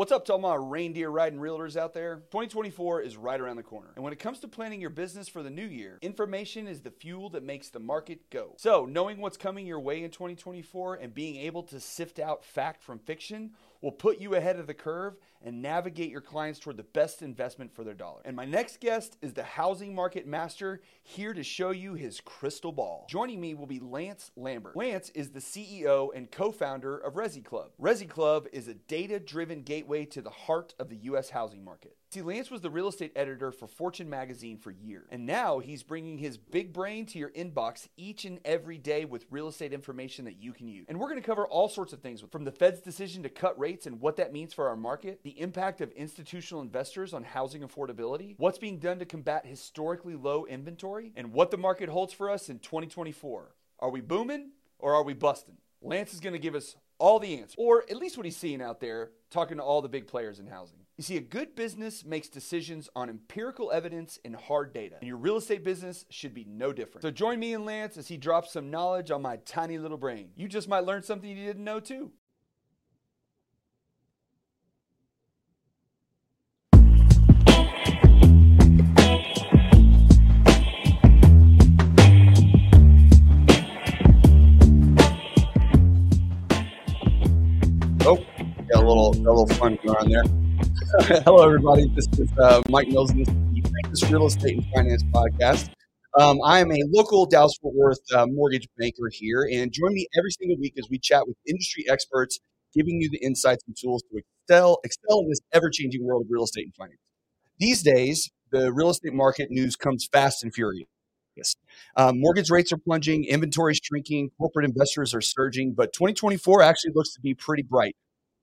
What's up to all my reindeer riding realtors out there? 2024 is right around the corner. And when it comes to planning your business for the new year, information is the fuel that makes the market go. So, knowing what's coming your way in 2024 and being able to sift out fact from fiction will put you ahead of the curve and navigate your clients toward the best investment for their dollar. And my next guest is the housing market master here to show you his crystal ball. Joining me will be Lance Lambert. Lance is the CEO and co-founder of Resi Club. Resi Club is a data-driven gateway to the heart of the US housing market. See, Lance was the real estate editor for Fortune magazine for years, and now he's bringing his big brain to your inbox each and every day with real estate information that you can use. And we're going to cover all sorts of things from the Fed's decision to cut rates and what that means for our market, the impact of institutional investors on housing affordability, what's being done to combat historically low inventory, and what the market holds for us in 2024. Are we booming or are we busting? Lance is going to give us all the answers, or at least what he's seeing out there talking to all the big players in housing. You see, a good business makes decisions on empirical evidence and hard data, and your real estate business should be no different. So join me and Lance as he drops some knowledge on my tiny little brain. You just might learn something you didn't know, too. Oh, got a little, got a little fun going on there. Hello, everybody. This is uh, Mike Mills, and this is the Real Estate and Finance Podcast. Um, I am a local Dallas Fort Worth uh, mortgage banker here, and join me every single week as we chat with industry experts, giving you the insights and tools to excel, excel in this ever changing world of real estate and finance. These days, the real estate market news comes fast and furious. Um, mortgage rates are plunging, inventory is shrinking, corporate investors are surging, but 2024 actually looks to be pretty bright.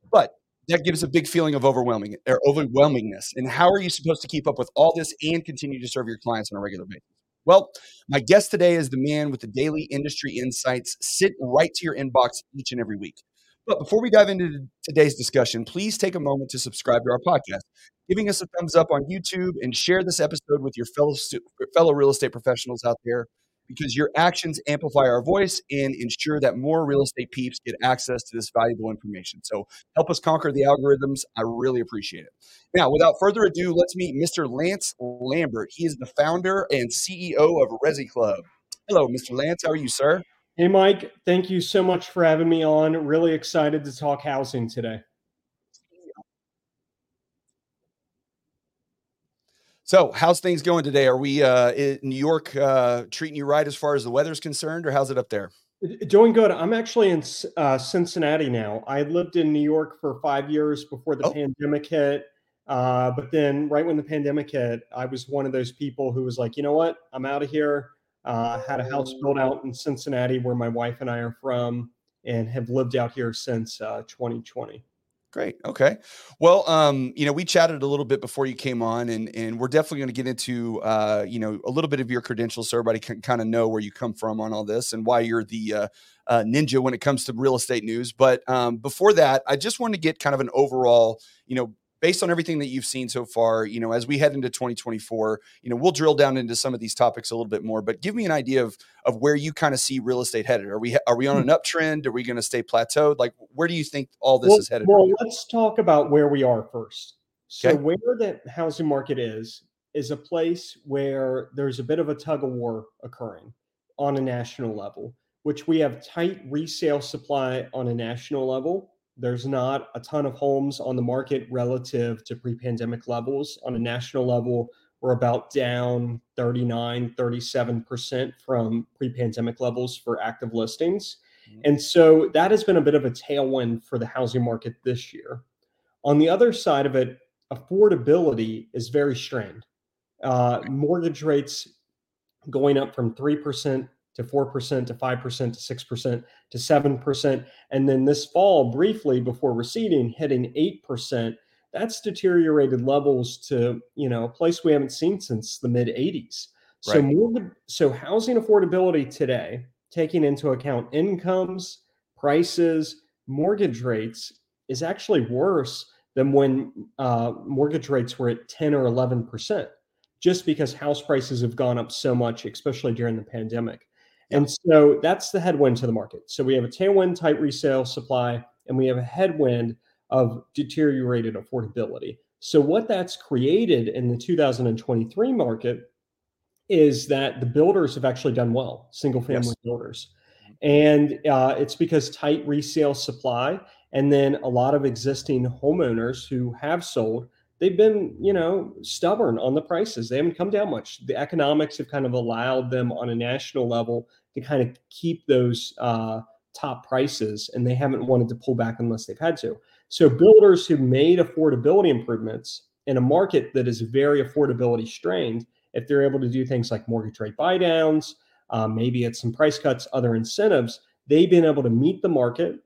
But that gives a big feeling of overwhelming or overwhelmingness. And how are you supposed to keep up with all this and continue to serve your clients on a regular basis? Well, my guest today is the man with the daily industry insights sit right to your inbox each and every week. But before we dive into today's discussion, please take a moment to subscribe to our podcast, giving us a thumbs up on YouTube and share this episode with your fellow fellow real estate professionals out there because your actions amplify our voice and ensure that more real estate peeps get access to this valuable information. So help us conquer the algorithms. I really appreciate it. Now, without further ado, let's meet Mr. Lance Lambert. He is the founder and CEO of Resi Club. Hello, Mr. Lance. How are you, sir? Hey, Mike. Thank you so much for having me on. Really excited to talk housing today. So, how's things going today? Are we uh, in New York uh, treating you right as far as the weather's concerned, or how's it up there? Doing good. I'm actually in uh, Cincinnati now. I lived in New York for five years before the oh. pandemic hit. Uh, but then, right when the pandemic hit, I was one of those people who was like, you know what? I'm out of here. Uh, had a house built out in Cincinnati where my wife and I are from and have lived out here since 2020. Great. Okay. Well, um, you know, we chatted a little bit before you came on, and and we're definitely going to get into, uh, you know, a little bit of your credentials, so everybody can kind of know where you come from on all this and why you're the uh, uh, ninja when it comes to real estate news. But um, before that, I just want to get kind of an overall, you know, based on everything that you've seen so far, you know, as we head into 2024, you know, we'll drill down into some of these topics a little bit more, but give me an idea of of where you kind of see real estate headed. Are we are we on an mm-hmm. uptrend? Are we going to stay plateaued? Like where do you think all this well, is headed? Well, let's talk about where we are first. So okay. where the housing market is is a place where there's a bit of a tug of war occurring on a national level, which we have tight resale supply on a national level there's not a ton of homes on the market relative to pre pandemic levels. On a national level, we're about down 39, 37% from pre pandemic levels for active listings. Mm-hmm. And so that has been a bit of a tailwind for the housing market this year. On the other side of it, affordability is very strained. Uh, mortgage rates going up from 3% to 4% to 5% to 6% to 7%. And then this fall, briefly before receding, hitting 8%. That's deteriorated levels to, you know, a place we haven't seen since the mid 80s. So right. more so housing affordability today, taking into account incomes, prices, mortgage rates, is actually worse than when uh, mortgage rates were at 10 or 11 percent, just because house prices have gone up so much, especially during the pandemic. And so that's the headwind to the market. So we have a tailwind tight resale supply, and we have a headwind of deteriorated affordability. So, what that's created in the 2023 market is that the builders have actually done well, single family yes. builders. And uh, it's because tight resale supply and then a lot of existing homeowners who have sold they've been you know stubborn on the prices. They haven't come down much. The economics have kind of allowed them on a national level to kind of keep those uh, top prices and they haven't wanted to pull back unless they've had to. So builders who made affordability improvements in a market that is very affordability strained if they're able to do things like mortgage rate buy downs um, maybe it's some price cuts other incentives they've been able to meet the market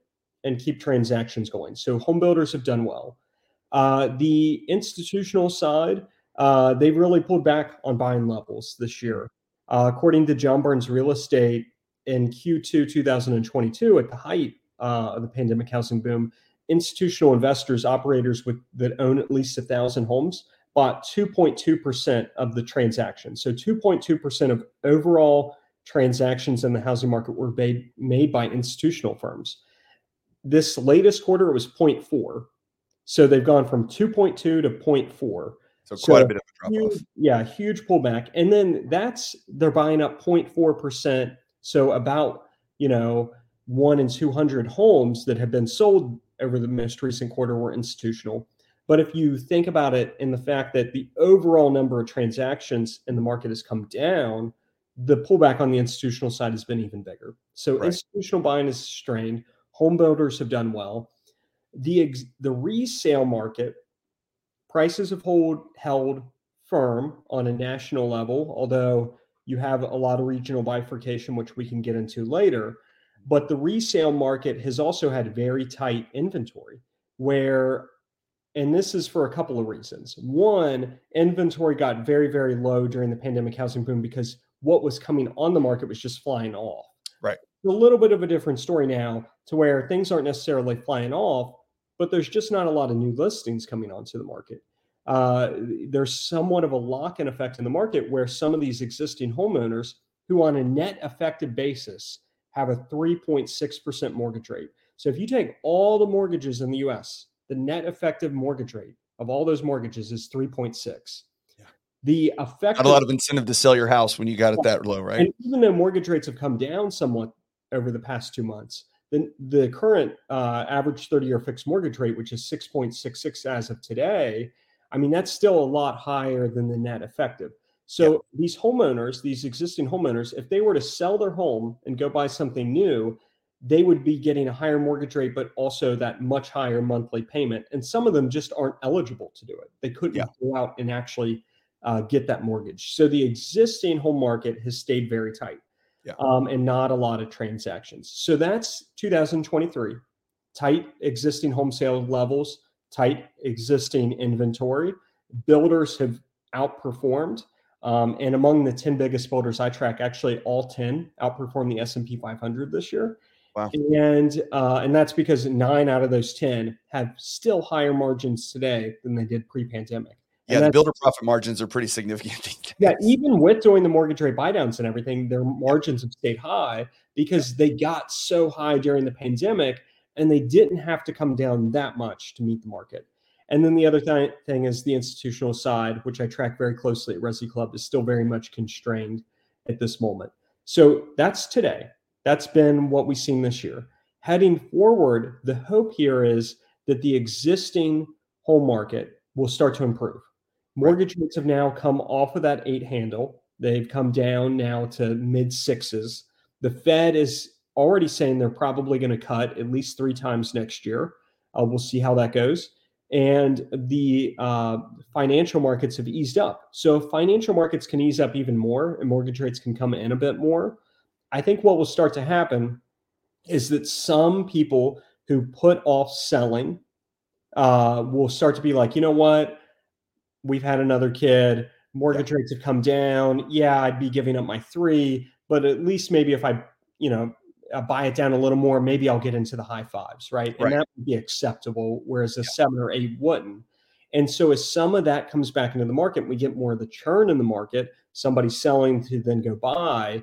and keep transactions going. So home builders have done well uh, the institutional side, uh, they've really pulled back on buying levels this year. Uh, according to John Burns Real Estate, in Q2 2022, at the height uh, of the pandemic housing boom, institutional investors, operators with that own at least a thousand homes, bought 2.2% of the transactions. So 2.2% of overall transactions in the housing market were made, made by institutional firms. This latest quarter it was 0.4. So they've gone from 2.2 to 0.4. So quite so a bit of a drop off. Yeah, huge pullback. And then that's they're buying up 0.4%. So about, you know, one in 200 homes that have been sold over the most recent quarter were institutional. But if you think about it in the fact that the overall number of transactions in the market has come down, the pullback on the institutional side has been even bigger. So right. institutional buying is strained. Home builders have done well the ex- the resale market prices have hold held firm on a national level, although you have a lot of regional bifurcation, which we can get into later. But the resale market has also had very tight inventory, where, and this is for a couple of reasons. One, inventory got very, very low during the pandemic housing boom because what was coming on the market was just flying off. Right. a little bit of a different story now to where things aren't necessarily flying off, but there's just not a lot of new listings coming onto the market. Uh, there's somewhat of a lock-in effect in the market where some of these existing homeowners who on a net effective basis have a 3.6% mortgage rate. So if you take all the mortgages in the US, the net effective mortgage rate of all those mortgages is 3.6. Yeah. The effect not a lot of incentive to sell your house when you got it that low, right? And even though mortgage rates have come down somewhat over the past two months, the, the current uh, average 30 year fixed mortgage rate, which is 6.66 as of today, I mean, that's still a lot higher than the net effective. So these homeowners, these existing homeowners, if they were to sell their home and go buy something new, they would be getting a higher mortgage rate, but also that much higher monthly payment. And some of them just aren't eligible to do it. They couldn't yeah. go out and actually uh, get that mortgage. So the existing home market has stayed very tight yeah. um, and not a lot of transactions. So that's 2023. Tight existing home sale levels, tight existing inventory. Builders have outperformed. Um, and among the 10 biggest builders I track, actually all 10 outperformed the S&P 500 this year. Wow. And uh, and that's because nine out of those 10 have still higher margins today than they did pre-pandemic. Yeah, the builder profit margins are pretty significant. yeah, even with doing the mortgage rate buydowns and everything, their margins have stayed high because they got so high during the pandemic and they didn't have to come down that much to meet the market. And then the other th- thing is the institutional side, which I track very closely at Resi Club, is still very much constrained at this moment. So that's today. That's been what we've seen this year. Heading forward, the hope here is that the existing home market will start to improve. Mortgage rates have now come off of that eight handle. They've come down now to mid sixes. The Fed is already saying they're probably going to cut at least three times next year. Uh, we'll see how that goes. And the uh, financial markets have eased up. So if financial markets can ease up even more and mortgage rates can come in a bit more, I think what will start to happen is that some people who put off selling uh, will start to be like, you know what? We've had another kid, mortgage yeah. rates have come down. Yeah, I'd be giving up my three, but at least maybe if I, you know, uh, buy it down a little more, maybe I'll get into the high fives, right? And that would be acceptable, whereas a yeah. seven or eight wouldn't. And so as some of that comes back into the market, we get more of the churn in the market, somebody selling to then go buy,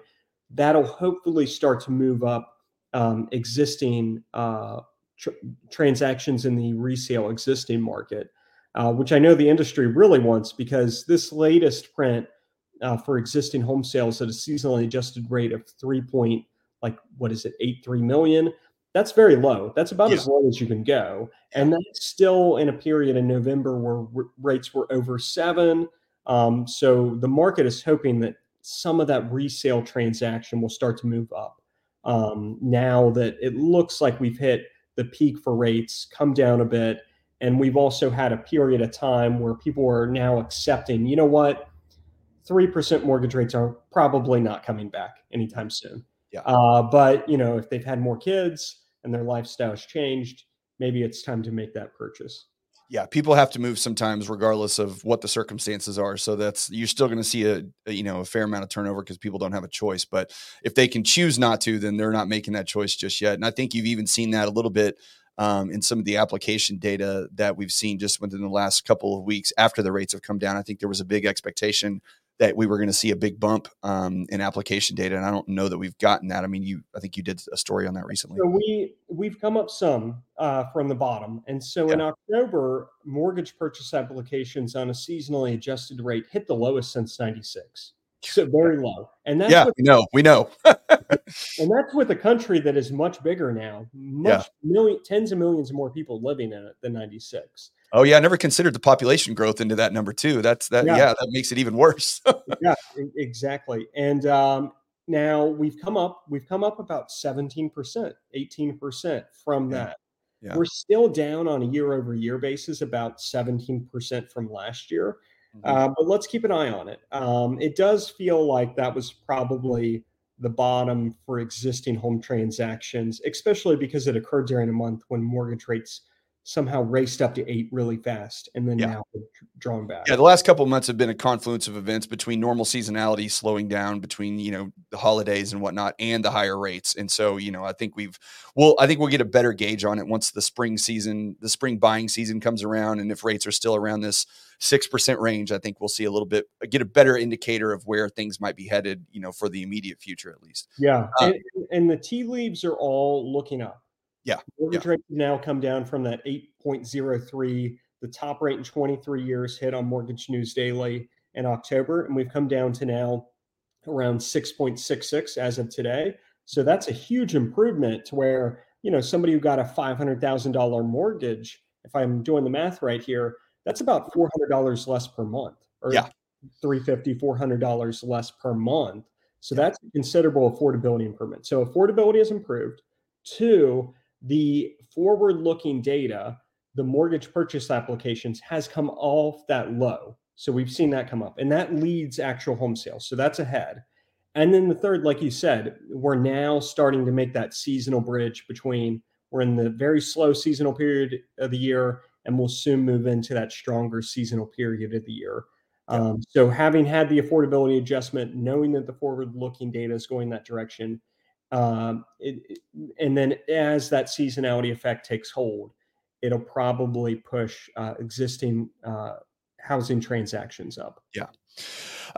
that'll hopefully start to move up um, existing uh, tr- transactions in the resale existing market, uh, which I know the industry really wants because this latest print uh, for existing home sales at a seasonally adjusted rate of three point like what is it eight three million? That's very low. That's about yeah. as low as you can go. And that's still in a period in november where r- rates were over seven. Um, so the market is hoping that some of that resale transaction will start to move up um, now that it looks like we've hit the peak for rates come down a bit and we've also had a period of time where people are now accepting you know what 3% mortgage rates are probably not coming back anytime soon. Yeah. Uh, but, you know, if they've had more kids and their lifestyle's changed, maybe it's time to make that purchase. Yeah, people have to move sometimes, regardless of what the circumstances are. So that's you're still going to see a, a, you know a fair amount of turnover because people don't have a choice. But if they can choose not to, then they're not making that choice just yet. And I think you've even seen that a little bit um, in some of the application data that we've seen just within the last couple of weeks after the rates have come down. I think there was a big expectation that we were going to see a big bump um, in application data, and I don't know that we've gotten that. I mean, you, I think you did a story on that recently. So we we've come up some uh, from the bottom, and so yeah. in October, mortgage purchase applications on a seasonally adjusted rate hit the lowest since '96. So very low, and that's yeah, we know, we know, and that's with a country that is much bigger now, much yeah. million, tens of millions more people living in it than '96. Oh yeah, I never considered the population growth into that number too. That's that. Yeah, yeah that makes it even worse. yeah, exactly. And um, now we've come up, we've come up about seventeen percent, eighteen percent from yeah. that. Yeah. We're still down on a year over year basis, about seventeen percent from last year. Mm-hmm. Uh, but let's keep an eye on it. Um, it does feel like that was probably the bottom for existing home transactions, especially because it occurred during a month when mortgage rates somehow raced up to eight really fast and then yeah. now drawn back. Yeah, the last couple of months have been a confluence of events between normal seasonality slowing down between, you know, the holidays and whatnot and the higher rates. And so, you know, I think we've well, I think we'll get a better gauge on it once the spring season, the spring buying season comes around. And if rates are still around this six percent range, I think we'll see a little bit get a better indicator of where things might be headed, you know, for the immediate future at least. Yeah. Uh, and, and the tea leaves are all looking up. Yeah. Mortgage yeah. rates now come down from that 8.03. The top rate in 23 years hit on Mortgage News Daily in October, and we've come down to now around 6.66 as of today. So that's a huge improvement to where, you know, somebody who got a $500,000 mortgage, if I'm doing the math right here, that's about $400 less per month or yeah. 350 $400 less per month. So that's a considerable affordability improvement. So affordability has improved. Two, the forward looking data, the mortgage purchase applications has come off that low. So we've seen that come up, and that leads actual home sales. So that's ahead. And then the third, like you said, we're now starting to make that seasonal bridge between we're in the very slow seasonal period of the year, and we'll soon move into that stronger seasonal period of the year. Um, so having had the affordability adjustment, knowing that the forward-looking data is going that direction, um, it, and then as that seasonality effect takes hold, it'll probably push uh, existing uh, housing transactions up. Yeah.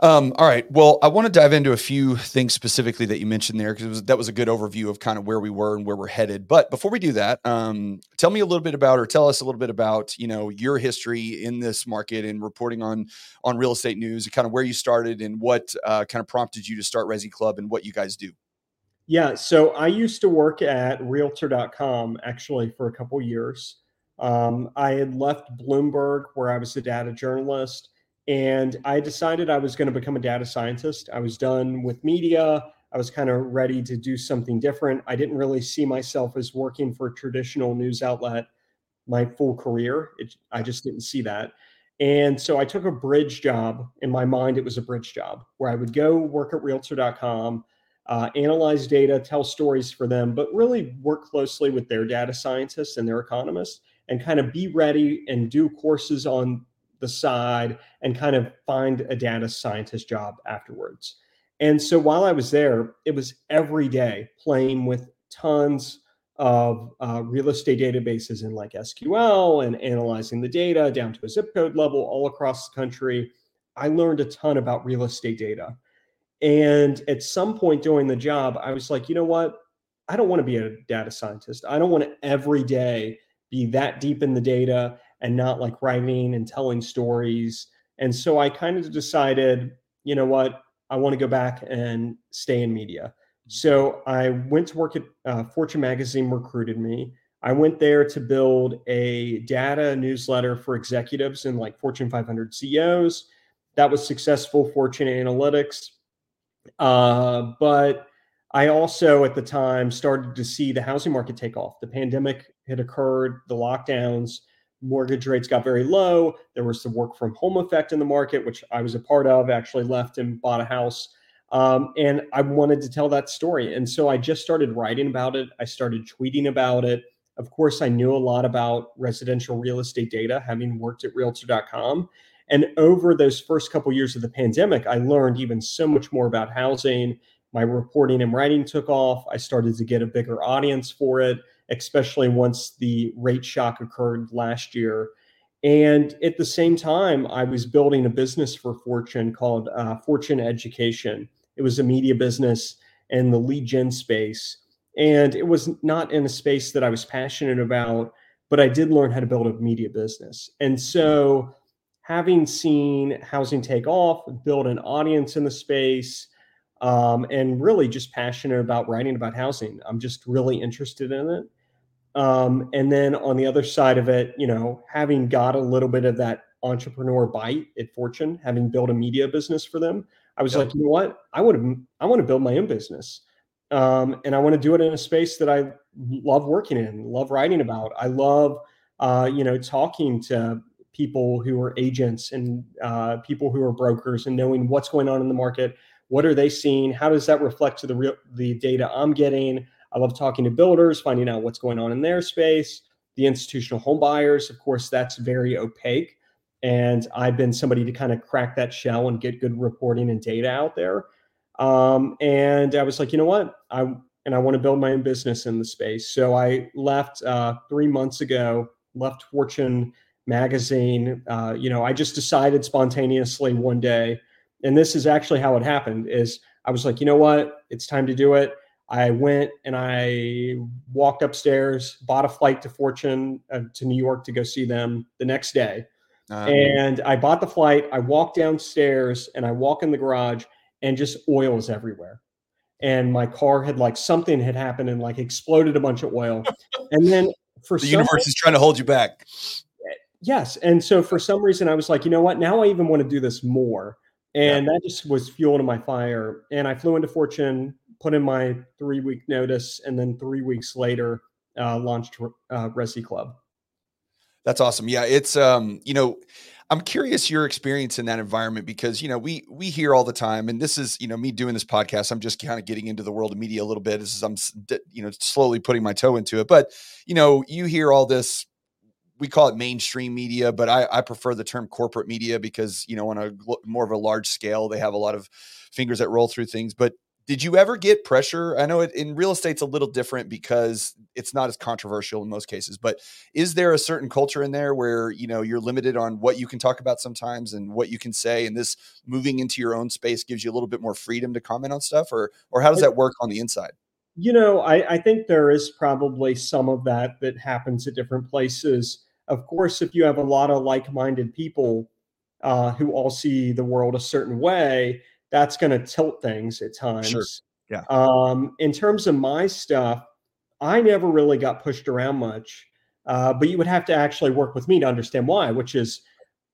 Um, all right. Well, I want to dive into a few things specifically that you mentioned there because that was a good overview of kind of where we were and where we're headed. But before we do that, um, tell me a little bit about, or tell us a little bit about, you know, your history in this market and reporting on on real estate news, and kind of where you started and what uh, kind of prompted you to start Resi Club and what you guys do. Yeah, so I used to work at Realtor.com actually for a couple years. Um, I had left Bloomberg, where I was a data journalist, and I decided I was going to become a data scientist. I was done with media. I was kind of ready to do something different. I didn't really see myself as working for a traditional news outlet my full career. It, I just didn't see that. And so I took a bridge job. In my mind, it was a bridge job where I would go work at Realtor.com uh, analyze data, tell stories for them, but really work closely with their data scientists and their economists and kind of be ready and do courses on the side and kind of find a data scientist job afterwards. And so while I was there, it was every day playing with tons of uh, real estate databases in like SQL and analyzing the data down to a zip code level all across the country. I learned a ton about real estate data. And at some point during the job, I was like, you know what? I don't want to be a data scientist. I don't want to every day be that deep in the data and not like writing and telling stories. And so I kind of decided, you know what, I want to go back and stay in media. So I went to work at uh, Fortune Magazine, recruited me. I went there to build a data newsletter for executives and like Fortune 500 CEOs. That was successful, Fortune Analytics. Uh, but I also, at the time, started to see the housing market take off. The pandemic had occurred, the lockdowns, mortgage rates got very low. There was the work from home effect in the market, which I was a part of, actually left and bought a house. Um, and I wanted to tell that story. And so I just started writing about it. I started tweeting about it. Of course, I knew a lot about residential real estate data, having worked at realtor.com. And over those first couple years of the pandemic, I learned even so much more about housing. My reporting and writing took off. I started to get a bigger audience for it, especially once the rate shock occurred last year. And at the same time, I was building a business for Fortune called uh, Fortune Education. It was a media business in the lead gen space. And it was not in a space that I was passionate about, but I did learn how to build a media business. And so, having seen housing take off, build an audience in the space, um, and really just passionate about writing about housing, I'm just really interested in it. Um, and then on the other side of it, you know, having got a little bit of that entrepreneur bite at Fortune, having built a media business for them, I was like, you know what? I want to I want to build my own business um, and I want to do it in a space that I love working in, love writing about. I love, uh, you know, talking to people who are agents and uh, people who are brokers and knowing what's going on in the market. What are they seeing? How does that reflect to the real the data I'm getting? I love talking to builders, finding out what's going on in their space. The institutional home buyers, of course, that's very opaque. And I've been somebody to kind of crack that shell and get good reporting and data out there. Um, and I was like, you know what? I and I want to build my own business in the space. So I left uh, three months ago. Left Fortune magazine. Uh, you know, I just decided spontaneously one day, and this is actually how it happened. Is I was like, you know what? It's time to do it. I went and I walked upstairs, bought a flight to Fortune uh, to New York to go see them the next day. Um, and I bought the flight. I walked downstairs and I walk in the garage and just oil is everywhere. And my car had like something had happened and like exploded a bunch of oil. and then for the universe is trying to hold you back. Yes. And so for some reason I was like, you know what? Now I even want to do this more. And yeah. that just was fuel to my fire. And I flew into Fortune, put in my three week notice, and then three weeks later, uh, launched uh, Resi Club. That's awesome. Yeah, it's um, you know, I'm curious your experience in that environment because you know we we hear all the time, and this is you know me doing this podcast. I'm just kind of getting into the world of media a little bit as I'm you know slowly putting my toe into it. But you know you hear all this. We call it mainstream media, but I, I prefer the term corporate media because you know on a more of a large scale they have a lot of fingers that roll through things. But did you ever get pressure? I know it, in real estate's a little different because it's not as controversial in most cases, but is there a certain culture in there where, you know, you're limited on what you can talk about sometimes and what you can say and this moving into your own space gives you a little bit more freedom to comment on stuff or or how does that work on the inside? You know, I, I think there is probably some of that that happens at different places. Of course, if you have a lot of like-minded people uh, who all see the world a certain way, that's going to tilt things at times. Sure. Yeah. Um, in terms of my stuff, I never really got pushed around much, uh, but you would have to actually work with me to understand why. Which is,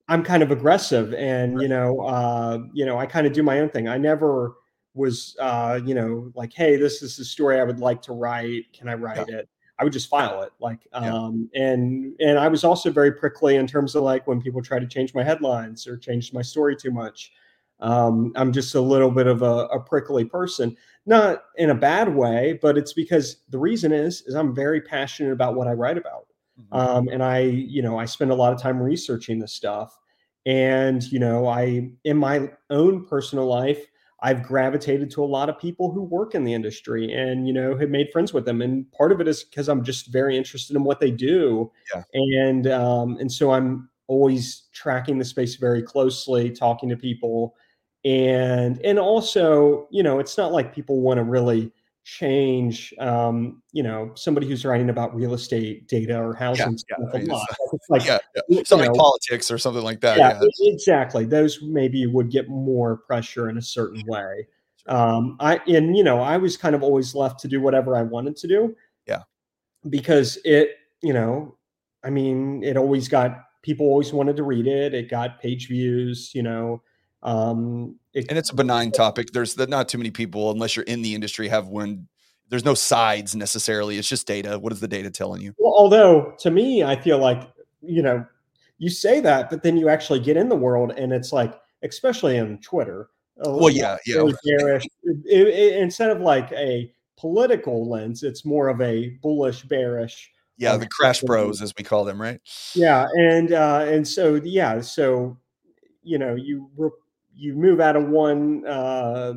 I'm kind of aggressive, and you know, uh, you know, I kind of do my own thing. I never was, uh, you know, like, hey, this is the story I would like to write. Can I write yeah. it? I would just file it, like, um, yeah. and and I was also very prickly in terms of like when people try to change my headlines or change my story too much. Um, I'm just a little bit of a, a, prickly person, not in a bad way, but it's because the reason is is I'm very passionate about what I write about, mm-hmm. um, and I, you know, I spend a lot of time researching this stuff, and you know, I in my own personal life. I've gravitated to a lot of people who work in the industry and you know have made friends with them and part of it is because I'm just very interested in what they do yeah. and um, and so I'm always tracking the space very closely talking to people and and also you know it's not like people want to really change um, you know somebody who's writing about real estate data or housing Yeah, yeah, stuff I mean, a lot. it's, It's like yeah, yeah. you something know, politics or something like that. yeah, Yeah, exactly. Those maybe would get more pressure in a certain way. Um, I and you know I was kind of always left to do whatever I wanted to do. Yeah. because it you know I mean it always got people always wanted to read it. It got page views. You know, um, it, and it's a benign topic. There's the- not too many people, unless you're in the industry, have one. There's no sides necessarily. It's just data. What is the data telling you? Well, although to me, I feel like you know, you say that, but then you actually get in the world, and it's like, especially in Twitter. Well, yeah, yeah. bearish. It- it- instead of like a political lens, it's more of a bullish, bearish. Yeah, um, the crash bros, as we call them, right? Yeah, and uh, and so yeah, so you know, you re- you move out of one uh,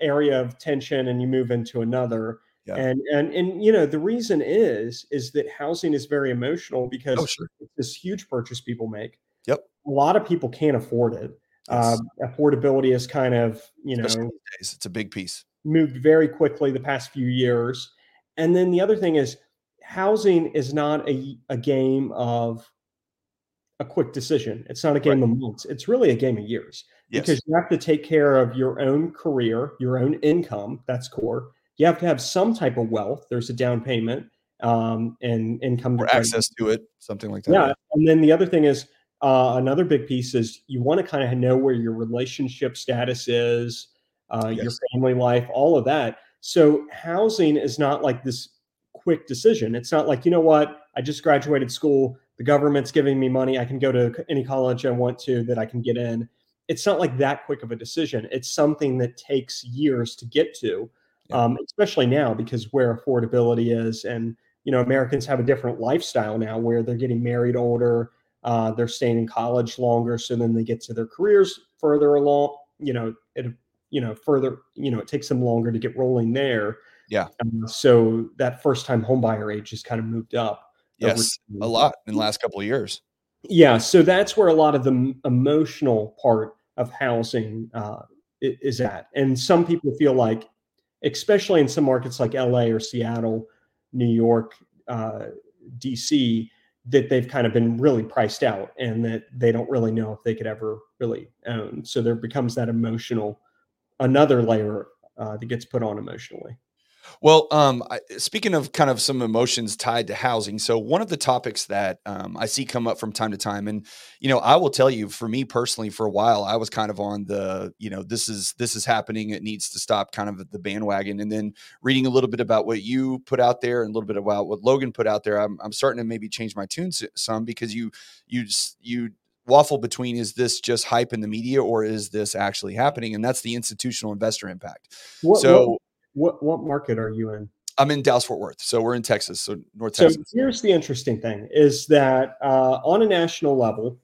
area of tension and you move into another. Yeah. And and and you know the reason is is that housing is very emotional because Oh, sure. it's this huge purchase people make. Yep. A lot of people can't afford it. Yes. Um, affordability is kind of you know days, it's a big piece. moved very quickly the past few years. And then the other thing is housing is not a, a game of a quick decision. It's not a game of months. It's really a game of years Yes. because you have to take care of your own career, your own income. That's core. You have to have some type of wealth. There's a down payment um, and income. or to- access to it, something like that. yeah. And then the other thing is uh, another big piece is you want to kind of know where your relationship status is, uh, your family life, all of that. So housing is not like this quick decision. It's not like, you know what, I just graduated school. The government's giving me money. I can go to any college I want to that I can get in. It's not like that quick of a decision. It's something that takes years to get to, Yeah. um, especially now because where affordability is. And, you know, Americans have a different lifestyle now where they're getting married older, uh, they're staying in college longer. So then they get to their careers further along, you know, it, you know, further, you know, it takes them longer to get rolling there. Yeah. Um, so that first time homebuyer age has kind of moved up. Yes, a lot in the last couple of years. Yeah, so that's where a lot of the emotional part of housing uh, is at, and some people feel like, especially in some markets like LA or Seattle, New York, uh, DC, that they've kind of been really priced out, and that they don't really know if they could ever really own. So there becomes that emotional, another layer uh, that gets put on emotionally. Well, um, I, speaking of kind of some emotions tied to housing, so one of the topics that um, I see come up from time to time, and you know, I will tell you, for me personally, for a while, I was kind of on the, you know, this is this is happening, it needs to stop, kind of the bandwagon, and then reading a little bit about what you put out there and a little bit about what Logan put out there, I'm, I'm starting to maybe change my tune some because you you you waffle between is this just hype in the media or is this actually happening, and that's the institutional investor impact. What, So. what, what what market are you in? I'm in Dallas Fort Worth, so we're in Texas, so North So Texas. So here's the interesting thing: is that uh, on a national level,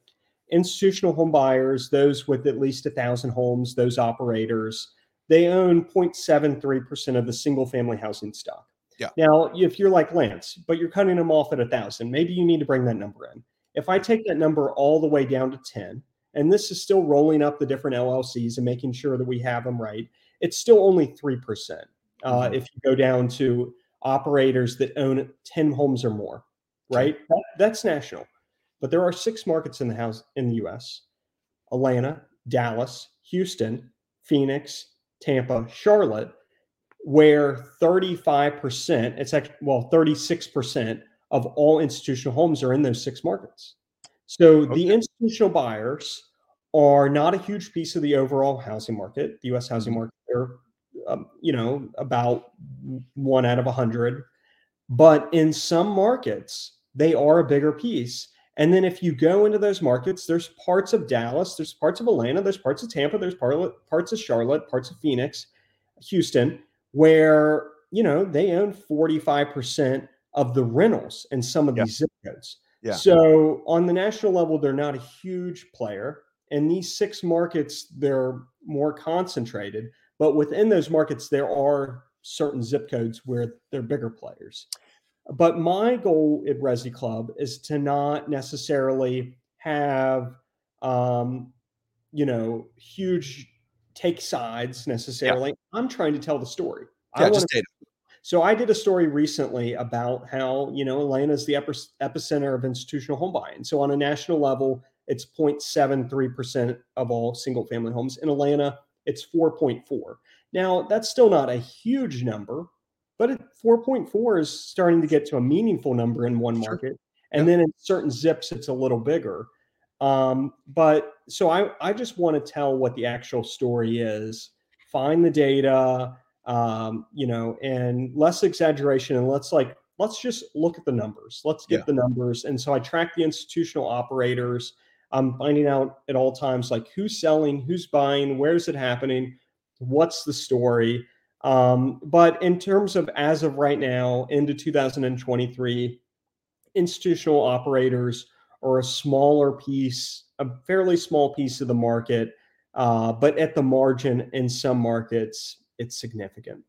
institutional home buyers, those with at least a thousand homes, those operators, they own 0.73 percent of the single-family housing stock. Yeah. Now, if you're like Lance, but you're cutting them off at a thousand, maybe you need to bring that number in. If I take that number all the way down to 10, and this is still rolling up the different LLCs and making sure that we have them right, it's still only 3%. Uh, Mhm. If you go down to operators that own 10 homes or more, right? That, that's national. But there are six markets in the house in the US Atlanta, Dallas, Houston, Phoenix, Tampa, Charlotte, where 35%, it's actually, well, 36% of all institutional homes are in those six markets. So Okay. the institutional buyers are not a huge piece of the overall housing market, the US housing Mhm. market. They're, um, you know, about one out of a hundred. But in some markets, they are a bigger piece. And then if you go into those markets, there's parts of Dallas, there's parts of Atlanta, there's parts of Tampa, there's part, parts of Charlotte, parts of Phoenix, Houston, where you know they own 45% of the rentals in some of Yeah. these zip codes. Yeah. So on the national level, they're not a huge player. In these six markets, they're more concentrated. But within those markets, there are certain zip codes where they're bigger players. But my goal at Resi Club is to not necessarily have, um, you know, huge take sides necessarily. I'm trying to tell the story. Yeah, just data. So I did a story recently about how, you know, Atlanta is the epicenter of institutional home buying. So on a national level, it's 0.73% of all single family homes. In Atlanta, it's 4.4. Now, that's still not a huge number, but 4.4 is starting to get to a meaningful number in one sure. market. And then in certain zips, it's a little bigger. Um, but so I, I just want to tell what the actual story is, find the data, um, you know, and less exaggeration and let's like, let's just look at the numbers. Let's get yeah. the numbers. And so I track the institutional operators. I'm finding out at all times like who's selling, who's buying, where's it happening, what's the story. Um, but in terms of as of right now, into 2023, institutional operators are a smaller piece, a fairly small piece of the market, uh, but at the margin in some markets, it's significant.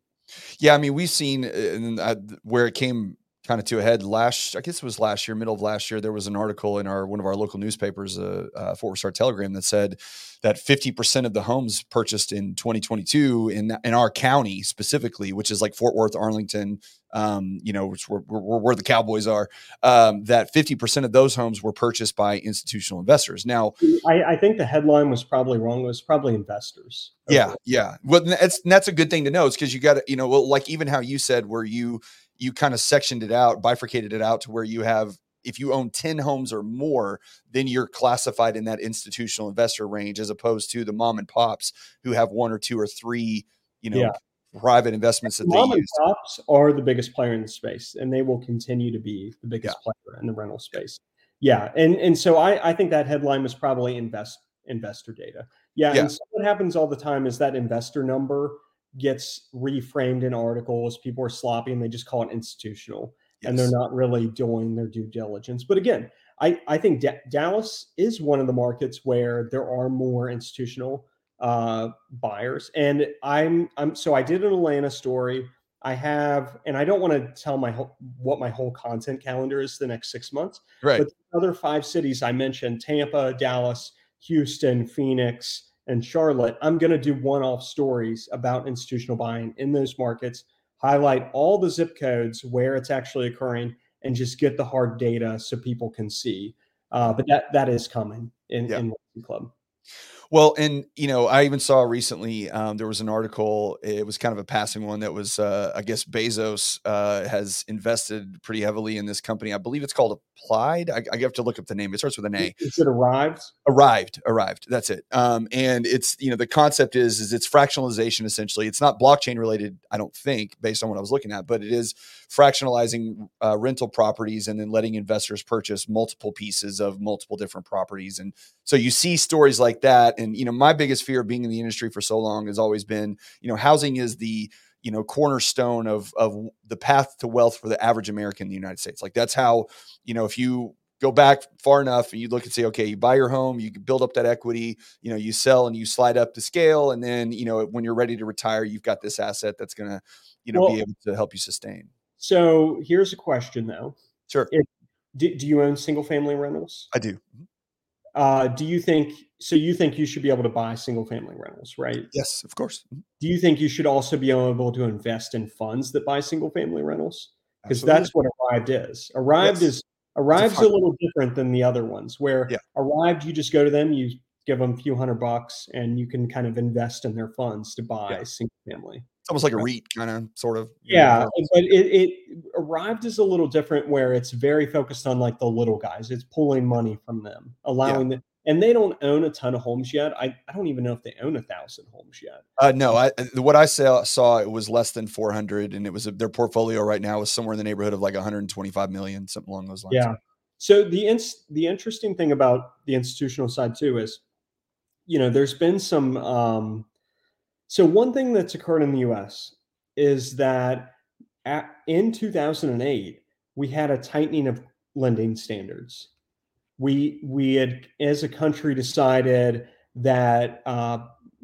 Yeah, I mean, we've seen uh, where it came kind of to a head last i guess it was last year middle of last year there was an article in our one of our local newspapers uh, uh, fort worth star telegram that said that 50% of the homes purchased in 2022 in in our county specifically which is like fort worth arlington um, you know which were, were, where the cowboys are um, that 50% of those homes were purchased by institutional investors. Now I, I think the headline was probably wrong. It was probably investors. Yeah yeah. Well that's that's a good thing to know. It's because you got to you know well like even how you said where you you kind of sectioned it out, bifurcated it out to where you have if you own 10 homes or more, then you're classified in that institutional investor range as opposed to the mom and pops who have one or two or three, you know, yeah. private investments that mom they use. and pops are the biggest player in the space and they will continue to be the biggest yeah. player in the rental space. Yeah. And and so I, I think that headline was probably invest investor data. Yeah. yeah. And so what happens all the time is that investor number gets reframed in articles. People are sloppy and they just call it institutional, yes. and they're not really doing their due diligence. But again, I, I think D- Dallas is one of the markets where there are more institutional uh, buyers, and I'm I'm so I did an Atlanta story. I have, and I don't want to tell my whole, what my whole content calendar is the next six months. Right. But the other five cities I mentioned: Tampa, Dallas, Houston, Phoenix, and Charlotte, I'm going to do one off stories about institutional buying in those markets, highlight all the zip codes where it's actually occurring, and just get the hard data so people can see. Uh, but that that is coming in, yeah. in Club. Well, and you know, I even saw recently um, there was an article. It was kind of a passing one that was, uh, I guess, Bezos uh, has invested pretty heavily in this company. I believe it's called Applied. I, I have to look up the name. It starts with an A. Is it arrived? Arrived. Arrived. That's it. Um, and it's you know the concept is is it's fractionalization essentially. It's not blockchain related, I don't think, based on what I was looking at, but it is fractionalizing uh, rental properties and then letting investors purchase multiple pieces of multiple different properties. And so you see stories like that and you know my biggest fear of being in the industry for so long has always been you know housing is the you know cornerstone of of the path to wealth for the average american in the united states. Like that's how you know if you go back far enough and you look and say okay you buy your home you build up that equity you know you sell and you slide up the scale and then you know when you're ready to retire you've got this asset that's going to you know well, be able to help you sustain. So here's a question though. Sure. If, do, do you own single family rentals? I do. Mm-hmm. Uh, do you think so? You think you should be able to buy single family rentals, right? Yes, of course. Mm-hmm. Do you think you should also be able to invest in funds that buy single family rentals? Because that's what Arrived is. Arrived yes. is Arrived's a, a, little different than the other ones. Where yeah. Arrived, you just go to them, you give them a few hundred bucks, and you can kind of invest in their funds to buy yeah. single family. It's almost like a REIT, kind of, sort of. Yeah, know. but it, it arrived is a little different, where it's very focused on like the little guys. It's pulling money from them, allowing yeah. them, and they don't own a ton of homes yet. I, I don't even know if they own a thousand homes yet. Uh, no, I what I saw saw it was less than four hundred, and it was a, their portfolio right now is somewhere in the neighborhood of like one hundred and twenty five million, something along those lines. Yeah. So the ins- the interesting thing about the institutional side too is, you know, there's been some um, so one thing that's occurred in the U.S. is that at, in 2008 we had a tightening of lending standards. We we had, as a country, decided that uh,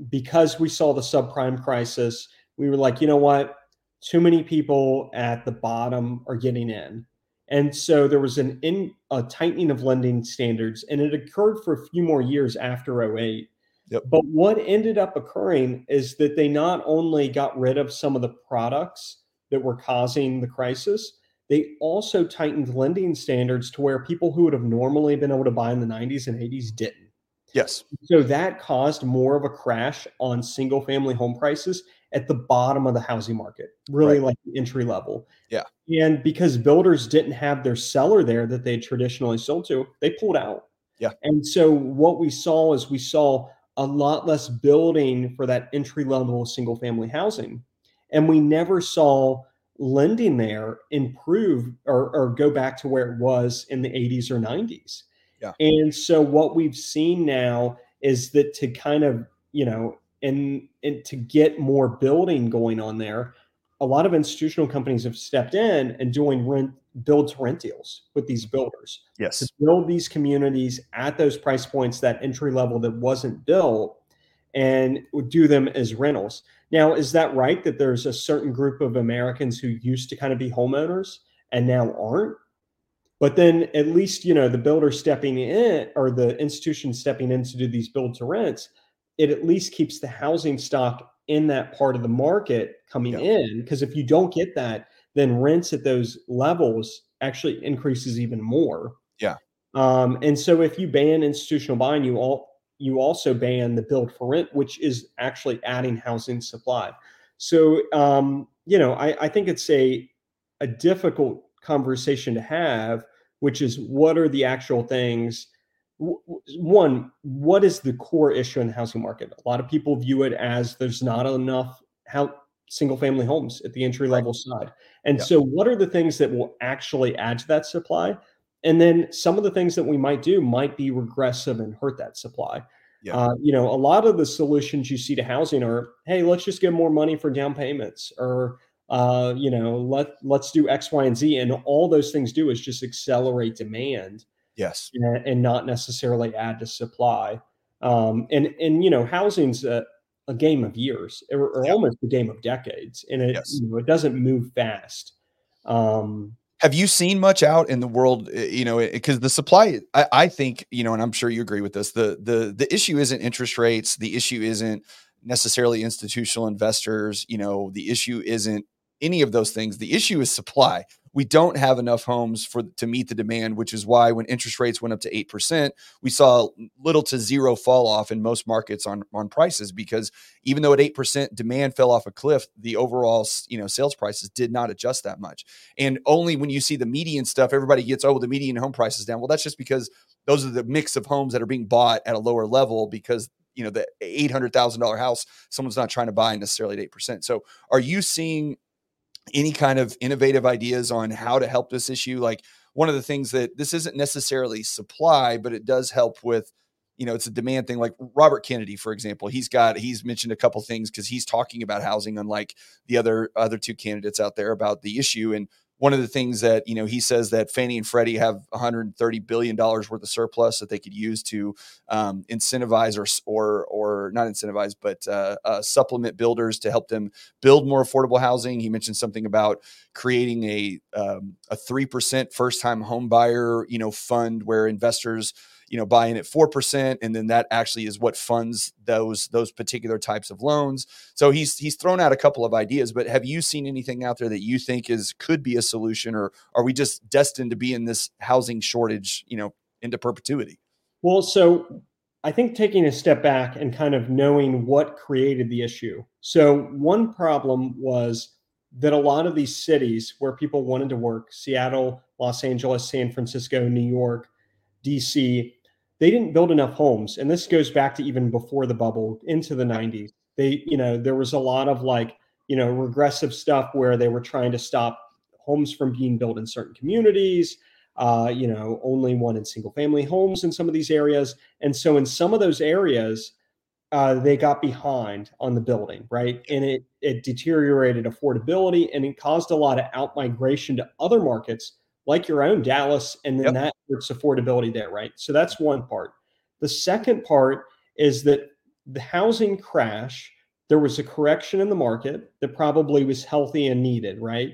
because we saw the subprime crisis, we were like, you know what, too many people at the bottom are getting in, and so there was an in a tightening of lending standards, and it occurred for a few more years after 08 Yep. But what ended up occurring is that they not only got rid of some of the products that were causing the crisis, they also tightened lending standards to where people who would have normally been able to buy in the 90s and 80s didn't. Yes. So that caused more of a crash on single family home prices at the bottom of the housing market, really right. like the entry level. Yeah. And because builders didn't have their seller there that they traditionally sold to, they pulled out. Yeah. And so what we saw is we saw a lot less building for that entry level single family housing. And we never saw lending there improve or, or go back to where it was in the 80s or 90s. Yeah. And so what we've seen now is that to kind of, you know, and, and to get more building going on there, a lot of institutional companies have stepped in and doing rent build to rent deals with these mm-hmm. builders. Yes. To build these communities at those price points, that entry level that wasn't built, and do them as rentals. Now, is that right that there's a certain group of Americans who used to kind of be homeowners and now aren't? But then at least, you know, the builder stepping in or the institution stepping in to do these build to rents, it at least keeps the housing stock in that part of the market coming yeah. in. Because if you don't get that, then rents at those levels actually increases even more. Yeah. Um, and so if you ban institutional buying, you all you also ban the build for rent, which is actually adding housing supply. So, um, you know, I, I think it's a a difficult conversation to have, which is what are the actual things. One, what is the core issue in the housing market? A lot of people view it as there's not enough how single family homes at the entry level right. side. And so, what are the things that will actually add to that supply? And then some of the things that we might do might be regressive and hurt that supply. Yeah. Uh, you know, a lot of the solutions you see to housing are, hey, let's just get more money for down payments, or uh, you know, let let's do X, Y, and Z, and all those things do is just accelerate demand. Yes, and, and not necessarily add to supply. Um, and and you know, housing's a, a game of years, or, or almost a game of decades, and it yes. you know, it doesn't move fast. Um, have you seen much out in the world eh, you know because the supply I, I, think you know and i'm sure you agree with this the the the issue isn't interest rates the issue isn't necessarily institutional investors you know the issue isn't any of those things the issue is supply we don't have enough homes for to meet the demand, which is why when interest rates went up to eight percent, we saw little to zero fall off in most markets on on prices because even though at eight percent demand fell off a cliff, the overall you know sales prices did not adjust that much. And only when you see the median stuff, everybody gets oh the median home price is down. Well, that's just because those are the mix of homes that are being bought at a lower level because you know the eight hundred thousand dollar house someone's not trying to buy necessarily at eight percent. So are you seeing any kind of innovative ideas on how to help this issue like one of the things that this isn't necessarily supply but it does help with you know it's a demand thing like robert kennedy for example he's got he's mentioned a couple things because he's talking about housing unlike the other other two candidates out there about the issue and one of the things that you know he says that Fannie and Freddie have 130 billion dollars worth of surplus that they could use to um, incentivize or or or not incentivize, but uh, uh, supplement builders to help them build more affordable housing. He mentioned something about creating a um, a three percent first time home buyer you know fund where investors you know buying at 4% and then that actually is what funds those those particular types of loans so he's he's thrown out a couple of ideas but have you seen anything out there that you think is could be a solution or are we just destined to be in this housing shortage you know into perpetuity well so I think taking a step back and kind of knowing what created the issue. So, one problem was that a lot of these cities where people wanted to work Seattle, Los Angeles, San Francisco, New York, DC they didn't build enough homes and this goes back to even before the bubble into the 90s they you know there was a lot of like you know regressive stuff where they were trying to stop homes from being built in certain communities uh, you know only one in single family homes in some of these areas. And so in some of those areas uh, they got behind on the building right? And it it deteriorated affordability and it caused a lot of out migration to other markets like your own Dallas, and then yep. that hurts affordability there, right? So that's one part. The second part is that the housing crash, there was a correction in the market that probably was healthy and needed, right?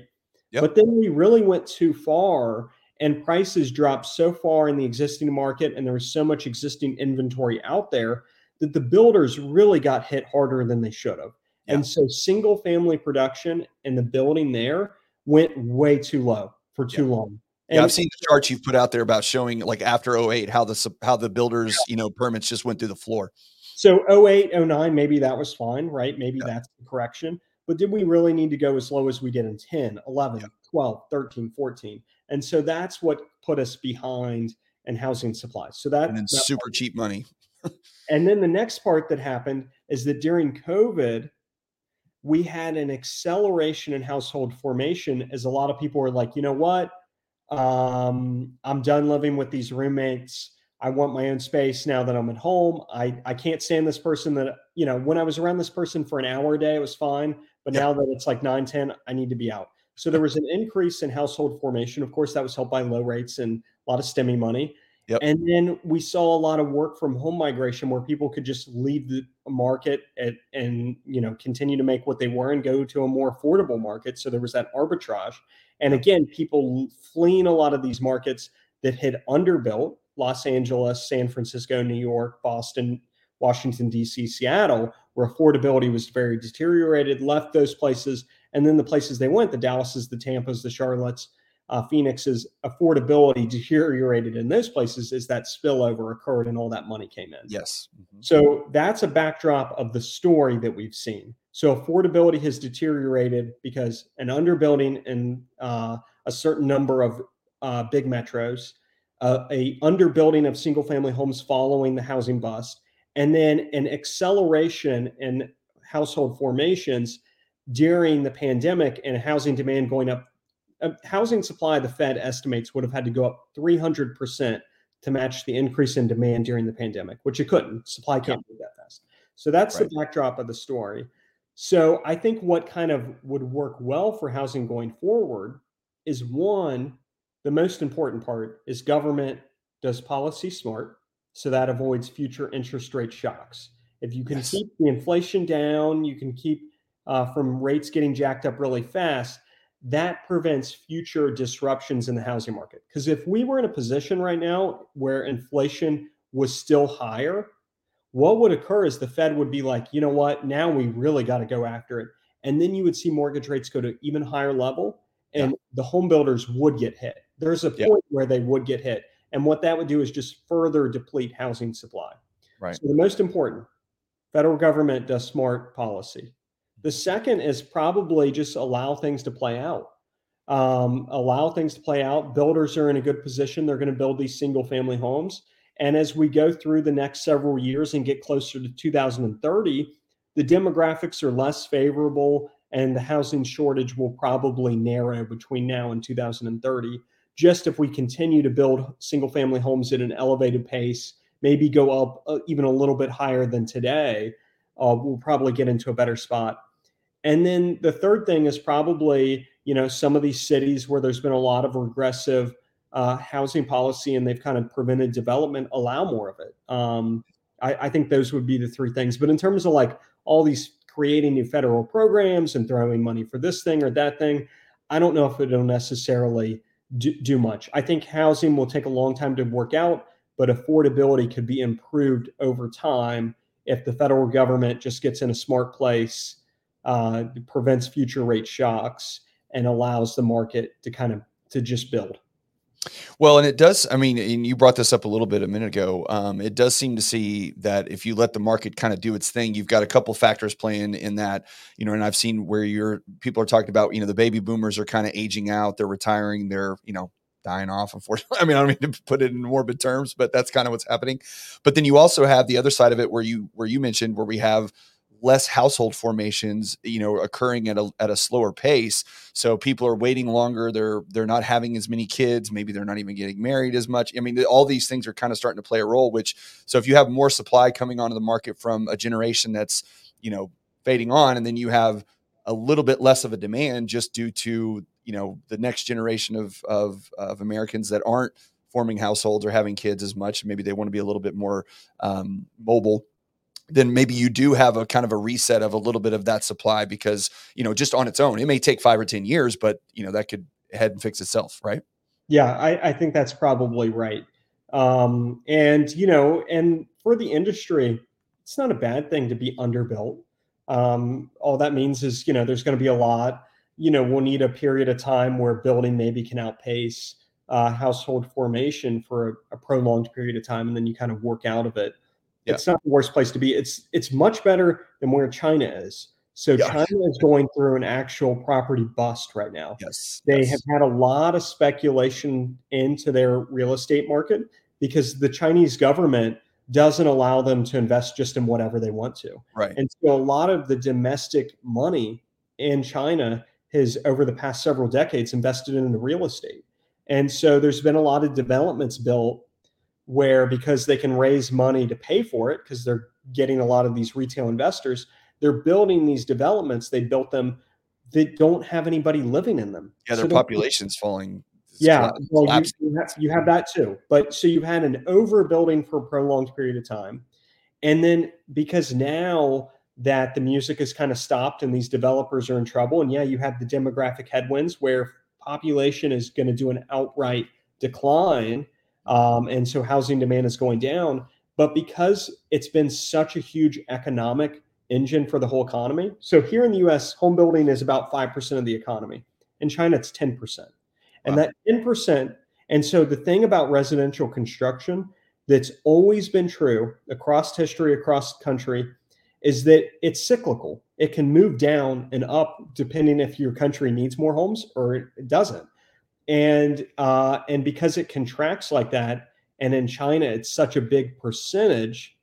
Yep. But then we really went too far and prices dropped so far in the existing market and there was so much existing inventory out there that the builders really got hit harder than they should have. And so single family production and the building there went way too low for too long. Yeah, And I've seen the charts you've put out there about showing like after 08 how the how the builders you know permits just went through the floor. So 08, 09, maybe that was fine, right? Maybe Yeah. that's the correction. But did we really need to go as low as we did in 10, 11, Yeah. 12, 13, 14? And so that's what put us behind in housing supplies. So that, And then that super cheap money. and then the next part that happened is that during COVID, we had an acceleration in household formation as a lot of people were like, you know what? Um, I'm done living with these roommates. I want my own space now that I'm at home. I, I can't stand this person that, you know, when I was around this person for an hour a day, it was fine. But Yeah. now that it's like 9, 10, I need to be out. So there was an increase in household formation. Of course, that was helped by low rates and a lot of stimmy money. Yep. And then we saw a lot of work from home migration where people could just leave the market at, and you know continue to make what they were and go to a more affordable market. So there was that arbitrage. And again, people fleeing a lot of these markets that had underbuilt Los Angeles, San Francisco, New York, Boston, Washington, D.C., Seattle, where affordability was very deteriorated, left those places. And then the places they went, the Dallases, the Tampas, the Charlottes, uh, Phoenix's affordability deteriorated in those places as that spillover occurred and all that money came in. Yes. Mhm. So that's a backdrop of the story that we've seen. So affordability has deteriorated because an underbuilding in uh, a certain number of uh, big metros, uh, a underbuilding of single family homes following the housing bust, and then an acceleration in household formations during the pandemic and housing demand going up. Uh, housing supply, the Fed estimates, would have had to go up 300% to match the increase in demand during the pandemic, which it couldn't. Supply can't move that fast. So that's Right. the backdrop of the story. So I think what kind of would work well for housing going forward is one, the most important part is government does policy smart. So that avoids future interest rate shocks. If you can Yes. keep the inflation down, you can keep uh, from rates getting jacked up really fast. That prevents future disruptions in the housing market. Because if we were in a position right now where inflation was still higher, what would occur is the Fed would be like, you know what, now we really got to go after it. And then you would see mortgage rates go to even higher level and the home builders would get hit. There's a Yeah. point where they would get hit. And what that would do is just further deplete housing supply. Right. So the most important, federal government does smart policy. The second is probably just allow things to play out. Um, allow things to play out. Builders are in a good position. They're going to build these single family homes. And as we go through the next several years and get closer to 2030, the demographics are less favorable and the housing shortage will probably narrow between now and 2030. Just if we continue to build single family homes at an elevated pace, maybe go up uh, even a little bit higher than today, uh, we'll probably get into a better spot. And then the third thing is probably, you know, some of these cities where there's been a lot of regressive uh, housing policy and they've kind of prevented development, allow more of it. Um, I, I think those would be the three things. But in terms of like all these creating new federal programs and throwing money for this thing or that thing, I don't know if it'll necessarily do, do much. I think housing will take a long time to work out, but affordability could be improved over time if the federal government just gets in a smart place, uh, prevents future rate shocks, and allows the market to kind of to just build. Well, and it does. I mean, and you brought this up a little bit a minute ago. Um, it does seem to see that if you let the market kind of do its thing, you've got a couple factors playing in that. You know, and I've seen where you're people are talking about. You know, the baby boomers are kind of aging out. They're retiring. They're you know dying off. Unfortunately, I mean, I don't mean to put it in morbid terms, but that's kind of what's happening. But then you also have the other side of it, where you where you mentioned where we have less household formations you know occurring at a at a slower pace. So people are waiting longer. They're they're not having as many kids. Maybe they're not even getting married as much. I mean all these things are kind of starting to play a role which so if you have more supply coming onto the market from a generation that's you know fading on and then you have a little bit less of a demand just due to you know the next generation of of, of americans that aren't forming households or having kids as much maybe they want to be a little bit more um, mobile then maybe you do have a kind of a reset of a little bit of that supply because you know just on its own it may take five or ten years but you know that could head and fix itself right yeah i, I think that's probably right um, and you know and for the industry it's not a bad thing to be underbuilt. Um, all that means is, you know, there's going to be a lot. You know, we'll need a period of time where building maybe can outpace uh, household formation for a, a, prolonged period of time, and then you kind of work out of it. Yeah. It's not the worst place to be. It's it's much better than where China is. So yeah. China is going through an actual property bust right now. Yes, they yes. have had a lot of speculation into their real estate market because the Chinese government doesn't allow them to invest just in whatever they want to. Right. And so a lot of the domestic money in China has over the past several decades invested in the real estate. And so there's been a lot of developments built where because they can raise money to pay for it because they're getting a lot of these retail investors, they're building these developments. They built them that don't have anybody living in them. Yeah, their so population's falling. Yeah, well, you, you, have, you have that too. But so you've had an overbuilding for a prolonged period of time. And then because now that the music has kind of stopped and these developers are in trouble, and yeah, you have the demographic headwinds where population is going to do an outright decline. Um, and so housing demand is going down. But because it's been such a huge economic engine for the whole economy. So here in the US, home building is about 5% of the economy. In China, it's 10%. And wow. that 10%, and so the thing about residential construction that's always been true across history, across country, is that it's cyclical. It can move down and up depending if your country needs more homes or it doesn't. And uh, and because it contracts like that, and in China it's such a big percentage,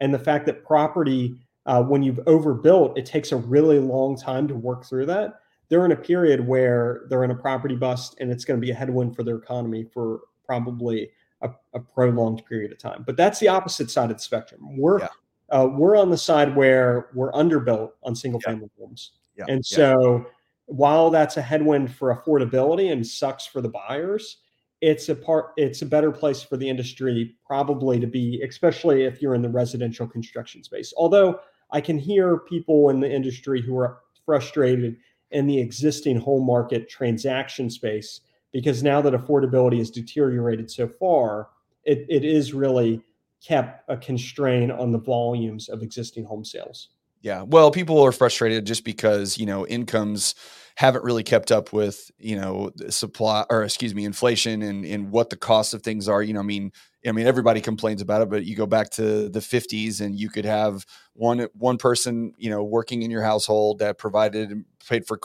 and the fact that property uh, when you've overbuilt, it takes a really long time to work through that. They're in a period where they're in a property bust, and it's going to be a headwind for their economy for probably a, a prolonged period of time. But that's the opposite side of the spectrum. We're yeah. uh, we're on the side where we're underbuilt on single family homes, yeah. and so while that's a headwind for affordability and sucks for the buyers, it's a part it's a better place for the industry probably to be especially if you're in the residential construction space although I can hear people in the industry who are frustrated in the existing home market transaction space because now that affordability has deteriorated so far, it, it is really kept a constraint on the volumes of existing home sales. Yeah. Well, people are frustrated just because, you know, incomes haven't really kept up with, you know, supply or excuse me, inflation and, and what the cost of things are. You know, I mean, I mean, everybody complains about it, but you go back to the 50s and you could have one one person, you know, working in your household that provided paid for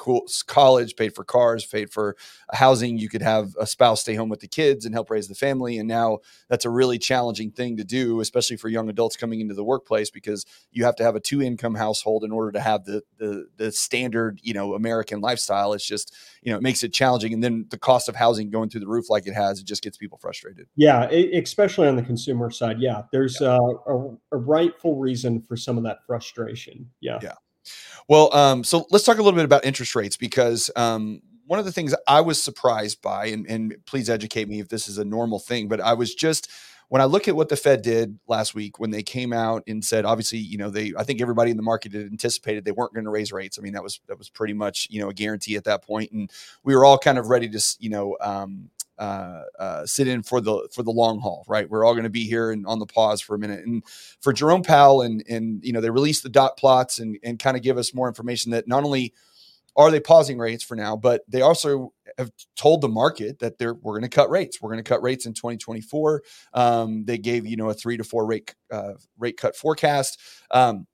college, paid for cars, paid for housing. You could have a spouse stay home with the kids and help raise the family. And now that's a really challenging thing to do, especially for young adults coming into the workplace, because you have to have a two income household in order to have the, the, the standard, you know, American lifestyle. It's just, you know, it makes it challenging. And then the cost of housing going through the roof like it has, it just gets people frustrated. Yeah. It, especially on the consumer side. Yeah. There's yeah. Uh, a, a rightful reason for some of that frustration. Yeah. Yeah. Well, um, so let's talk a little bit about interest rates because um, one of the things I was surprised by, and, and please educate me if this is a normal thing, but I was just when I look at what the Fed did last week when they came out and said, obviously, you know, they I think everybody in the market had anticipated they weren't going to raise rates. I mean, that was that was pretty much you know a guarantee at that point, and we were all kind of ready to you know um, uh, uh, sit in for the for the long haul, right? We're all going to be here and on the pause for a minute. And for Jerome Powell, and and you know they released the dot plots and and kind of give us more information that not only are they pausing rates for now, but they also have told the market that they're we're going to cut rates. We're going to cut rates in 2024. Um, they gave you know a three to four rate uh, rate cut forecast. Um,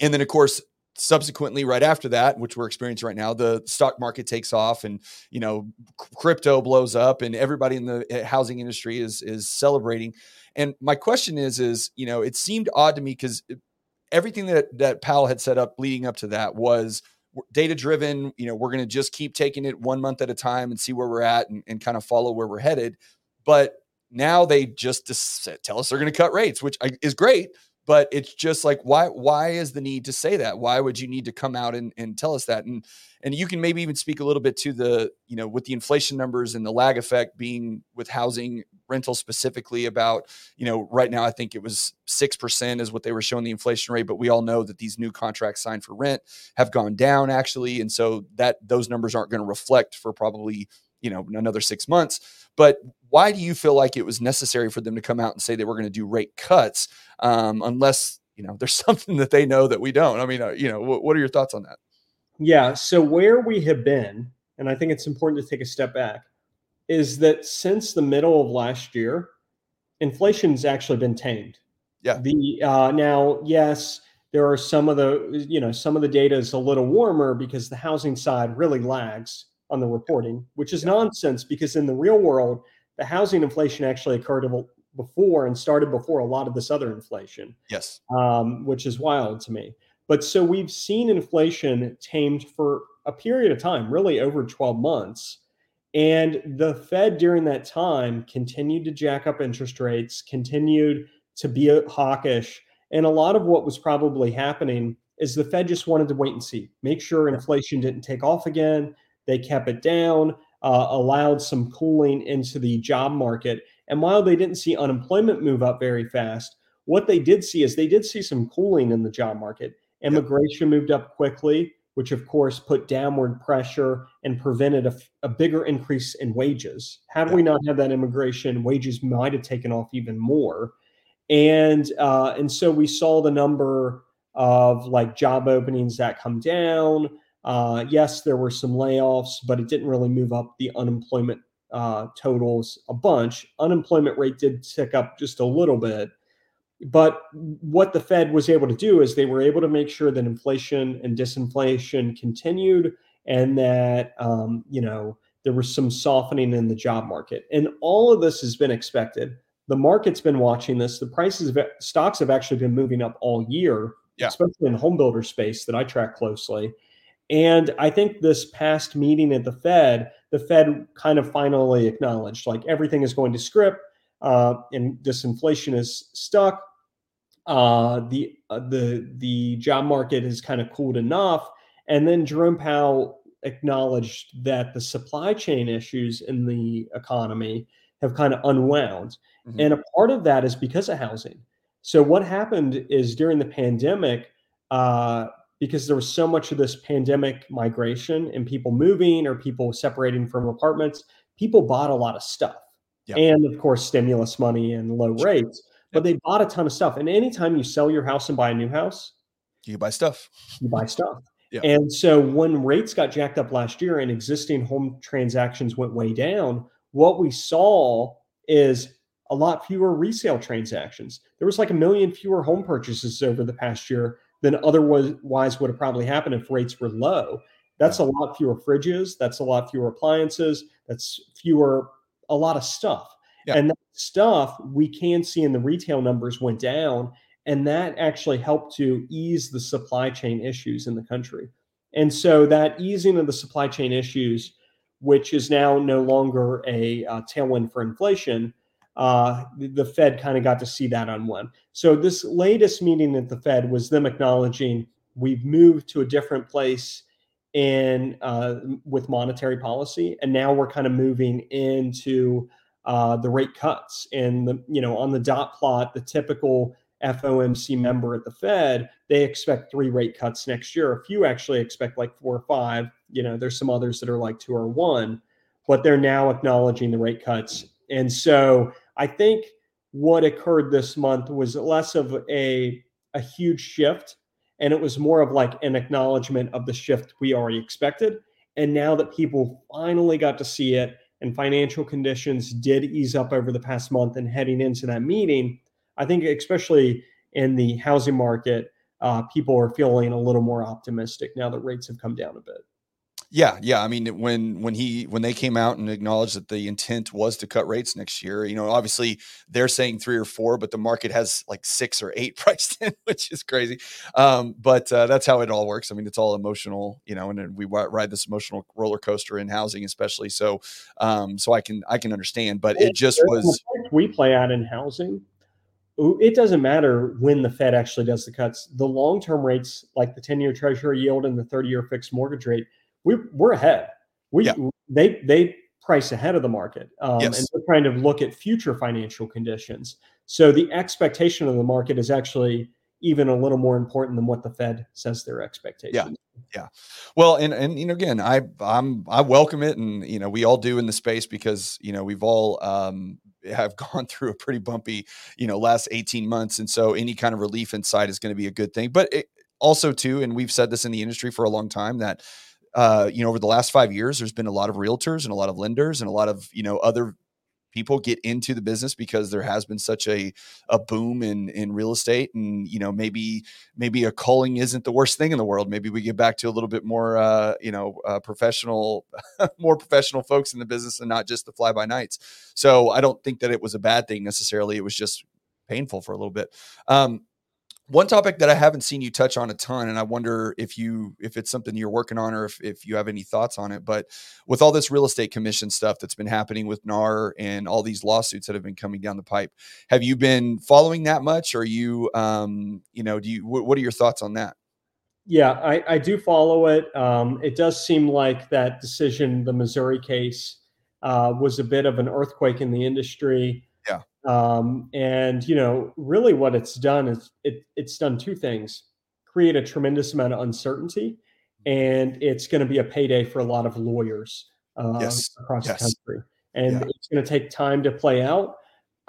and then, of course, subsequently right after that which we're experiencing right now the stock market takes off and you know crypto blows up and everybody in the eh, housing industry is is celebrating and my question is is you know it seemed odd to me because everything that that powell had set up leading up to that was data driven you know we're going to just keep taking it one month at a time and see where we're at and, and kind of follow where we're headed. But now they just tell us they're going to cut rates which is great but it's just like why why is the need to say that? Why would you need to come out and, and tell us that? And and you can maybe even speak a little bit to the you know with the inflation numbers and the lag effect being with housing rental specifically about you know right now i think it was 6% is what they were showing the inflation rate but we all know that these new contracts signed for rent have gone down actually and so that those numbers aren't going to reflect for probably you know another six months but why do you feel like it was necessary for them to come out and say they were going to do rate cuts um, unless you know there's something that they know that we don't. I mean, uh, you know, what, what are your thoughts on that? Yeah. So where we have been, and I think it's important to take a step back, is that since the middle of last year, inflation's actually been tamed. Yeah. The uh, now, yes, there are some of the you know some of the data is a little warmer because the housing side really lags on the reporting, which is yeah. nonsense because in the real world, the housing inflation actually occurred before and started before a lot of this other inflation. Yes. Um, which is wild to me. But so we've seen inflation tamed for a period of time, really over 12 months. And the Fed during that time continued to jack up interest rates, continued to be hawkish. And a lot of what was probably happening is the Fed just wanted to wait and see, make sure inflation didn't take off again. They kept it down, uh, allowed some cooling into the job market. And while they didn't see unemployment move up very fast, what they did see is they did see some cooling in the job market. Immigration yep. moved up quickly, which of course put downward pressure and prevented a, a bigger increase in wages. Had yep. we not had that immigration, wages might have taken off even more. And uh, and so we saw the number of like job openings that come down. Uh, yes, there were some layoffs, but it didn't really move up the unemployment uh, totals a bunch. Unemployment rate did tick up just a little bit, but what the Fed was able to do is they were able to make sure that inflation and disinflation continued and that, um, you know, there was some softening in the job market. And all of this has been expected. The market's been watching this. The prices of stocks have actually been moving up all year, yeah. especially in the home builder space that I track closely. And I think this past meeting at the Fed, the Fed kind of finally acknowledged like everything is going to script uh, and disinflation is stuck uh, the uh, the the job market has kind of cooled enough, and then Jerome Powell acknowledged that the supply chain issues in the economy have kind of unwound, mm-hmm. and a part of that is because of housing. So what happened is during the pandemic, uh, because there was so much of this pandemic migration and people moving or people separating from apartments, people bought a lot of stuff, yep. and of course stimulus money and low rates but they bought a ton of stuff. And anytime you sell your house and buy a new house, you buy stuff. You buy stuff. Yeah. And so when rates got jacked up last year and existing home transactions went way down, what we saw is a lot fewer resale transactions. There was like a million fewer home purchases over the past year than otherwise would have probably happened if rates were low. That's a lot fewer fridges. That's a lot fewer appliances. That's fewer, a lot of stuff. Yeah. And that stuff we can see in the retail numbers went down. And that actually helped to ease the supply chain issues in the country. And so that easing of the supply chain issues, which is now no longer a uh, tailwind for inflation, uh, the Fed kind of got to see that on one. So this latest meeting at the Fed was them acknowledging we've moved to a different place in uh, with monetary policy, and now we're kind of moving into uh, the rate cuts. And the you know on the dot plot, the typical FOMC member at the Fed, they expect three rate cuts next year. A few actually expect like four or five. You know, there's some others that are like two or one, but they're now acknowledging the rate cuts. And so I think what occurred this month was less of a a huge shift, and it was more of like an acknowledgement of the shift we already expected. And now that people finally got to see it, and financial conditions did ease up over the past month and heading into that meeting, I think, especially in the housing market, uh, people are feeling a little more optimistic now that rates have come down a bit. Yeah, yeah. I mean, when when he when they came out and acknowledged that the intent was to cut rates next year, you know, obviously they're saying three or four, but the market has like six or eight priced in, which is crazy. Um, but uh, that's how it all works. I mean, it's all emotional, you know, and we ride this emotional roller coaster in housing, especially. So, um, so I can I can understand, but it just was we play out in housing. It doesn't matter when the Fed actually does the cuts. The long term rates, like the ten year Treasury yield and the thirty year fixed mortgage rate we're we're ahead. We yeah. they they price ahead of the market, um, yes. and they're trying to look at future financial conditions. So the expectation of the market is actually even a little more important than what the Fed says their expectations. Yeah. Yeah. Well, and and you know, again, I I'm I welcome it, and you know, we all do in the space because you know we've all um, have gone through a pretty bumpy, you know, last 18 months. And so any kind of relief inside is going to be a good thing. But it, also too, and we've said this in the industry for a long time that uh, you know, over the last five years, there's been a lot of realtors and a lot of lenders and a lot of, you know, other people get into the business because there has been such a a boom in in real estate and you know maybe maybe a culling isn't the worst thing in the world. Maybe we get back to a little bit more uh, you know uh, professional more professional folks in the business and not just the fly by nights. So i don't think that it was a bad thing necessarily. It was just painful for a little bit. Um, one topic that I haven't seen you touch on a ton, and I wonder if you if it's something you're working on or if, if you have any thoughts on it. But with all this real estate commission stuff that's been happening with NAR and all these lawsuits that have been coming down the pipe, have you been following that much? Or you, um, you know, do you what, what are your thoughts on that? Yeah, I, I do follow it. Um, it does seem like that decision, the Missouri case, uh, was a bit of an earthquake in the industry. Um, and you know, really, what it's done is it, it's done two things: create a tremendous amount of uncertainty, and it's going to be a payday for a lot of lawyers uh, yes. across yes. the country. And yeah. it's going to take time to play out.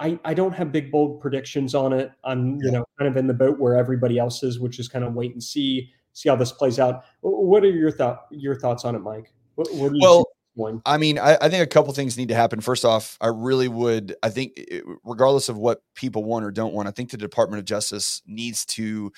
I, I don't have big bold predictions on it. I'm yeah. you know kind of in the boat where everybody else is, which is kind of wait and see see how this plays out. What are your thought your thoughts on it, Mike? What, what do you well, I mean, I, I, think a couple things need to happen. First off, I really would, I think, regardless of what people want or don't want, I think the Department of Justice needs to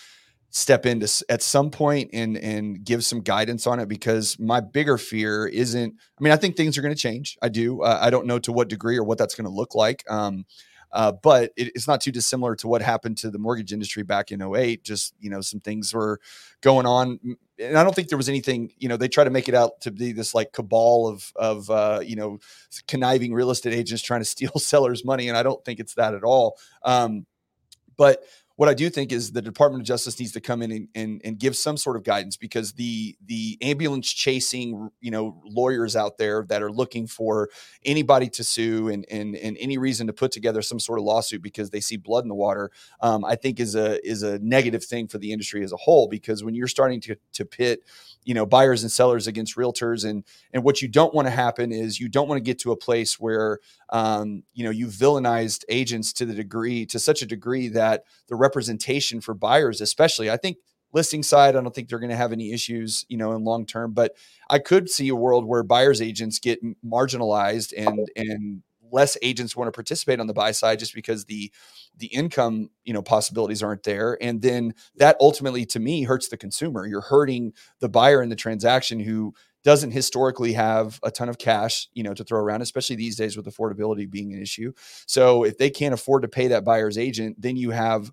step into at some point and and give some guidance on it because my bigger fear isn't i mean i think things are going to change i do uh, i don't know to what degree or what that's going to look like um, uh, but it, it's not too dissimilar to what happened to the mortgage industry back in 08. Just, you know, some things were going on. And I don't think there was anything, you know, they try to make it out to be this like cabal of, of, uh, you know, conniving real estate agents trying to steal sellers' money. And I don't think it's that at all. Um, but what I do think is the Department of Justice needs to come in and, and, and, give some sort of guidance because the the ambulance chasing you know lawyers out there that are looking for anybody to sue and and, and any reason to put together some sort of lawsuit because they see blood in the water, um, I think is a is a negative thing for the industry as a whole because when you're starting to to pit you know buyers and sellers against realtors and and what you don't want to happen is you don't want to get to a place where um, you know you villainized agents to the degree to such a degree that the representation for buyers especially i think listing side i don't think they're going to have any issues you know in long term but i could see a world where buyers agents get marginalized and and less agents want to participate on the buy side just because the the income you know possibilities aren't there and then that ultimately to me hurts the consumer you're hurting the buyer in the transaction who doesn't historically have a ton of cash, you know, to throw around, especially these days with affordability being an issue. So if they can't afford to pay that buyer's agent, then you have,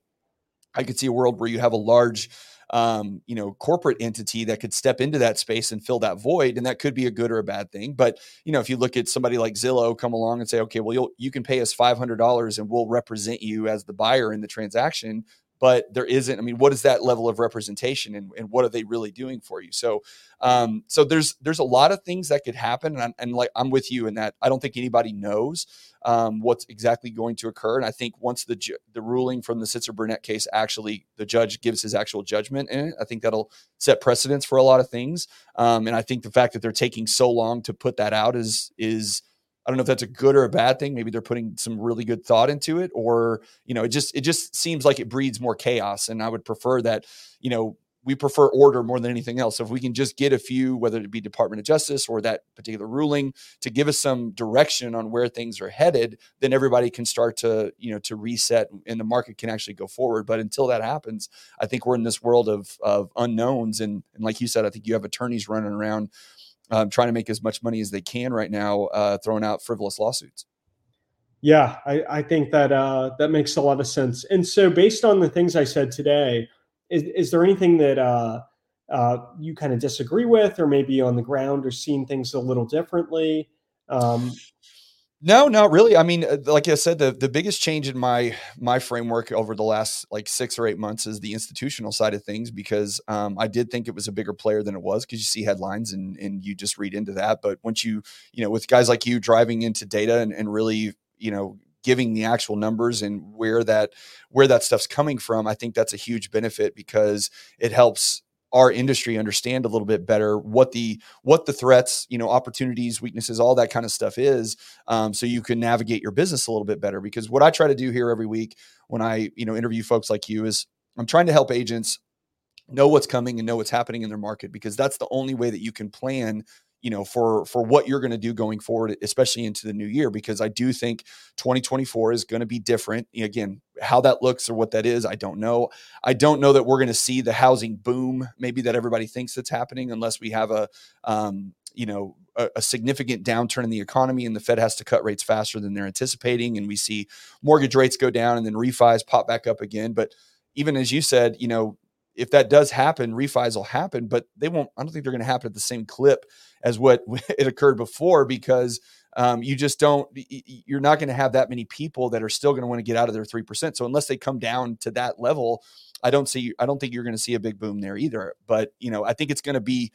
I could see a world where you have a large, um, you know, corporate entity that could step into that space and fill that void, and that could be a good or a bad thing. But you know, if you look at somebody like Zillow come along and say, okay, well, you you can pay us five hundred dollars and we'll represent you as the buyer in the transaction but there isn't. I mean, what is that level of representation, and, and what are they really doing for you? So, um, so there's there's a lot of things that could happen, and, and like I'm with you in that I don't think anybody knows um, what's exactly going to occur. And I think once the ju- the ruling from the Sitzer Burnett case actually the judge gives his actual judgment in it, I think that'll set precedents for a lot of things. Um, and I think the fact that they're taking so long to put that out is is I don't know if that's a good or a bad thing. Maybe they're putting some really good thought into it, or you know, it just it just seems like it breeds more chaos. And I would prefer that, you know, we prefer order more than anything else. So if we can just get a few, whether it be Department of Justice or that particular ruling, to give us some direction on where things are headed, then everybody can start to you know to reset and the market can actually go forward. But until that happens, I think we're in this world of of unknowns. And and like you said, I think you have attorneys running around um, trying to make as much money as they can right now, uh, throwing out frivolous lawsuits. Yeah, I, I think that uh, that makes a lot of sense. And so, based on the things I said today, is, is there anything that uh, uh, you kind of disagree with, or maybe on the ground, or seeing things a little differently? Um, no, not really. I mean, uh, like I said, the the biggest change in my my framework over the last like six or eight months is the institutional side of things because um, I did think it was a bigger player than it was because you see headlines and and you just read into that. But once you you know with guys like you driving into data and, and really you know giving the actual numbers and where that where that stuff's coming from, I think that's a huge benefit because it helps our industry understand a little bit better what the what the threats, you know, opportunities, weaknesses, all that kind of stuff is, um, so you can navigate your business a little bit better. Because what I try to do here every week when I you know interview folks like you is I'm trying to help agents know what's coming and know what's happening in their market because that's the only way that you can plan you know for for what you're going to do going forward especially into the new year because i do think 2024 is going to be different. Again how that looks or what that is i don't know. I don't know that we're going to see the housing boom maybe that everybody thinks that's happening unless we have a um, you know a, a, significant downturn in the economy and the fed has to cut rates faster than they're anticipating and we see mortgage rates go down and then refis pop back up again. But even as you said you know if that does happen, refis will happen, but they won't. I don't think they're going to happen at the same clip as what it occurred before because um, you just don't. You're not going to have that many people that are still going to want to get out of their three percent. So unless they come down to that level, I don't see. I don't think you're going to see a big boom there either. But you know, I think it's going to be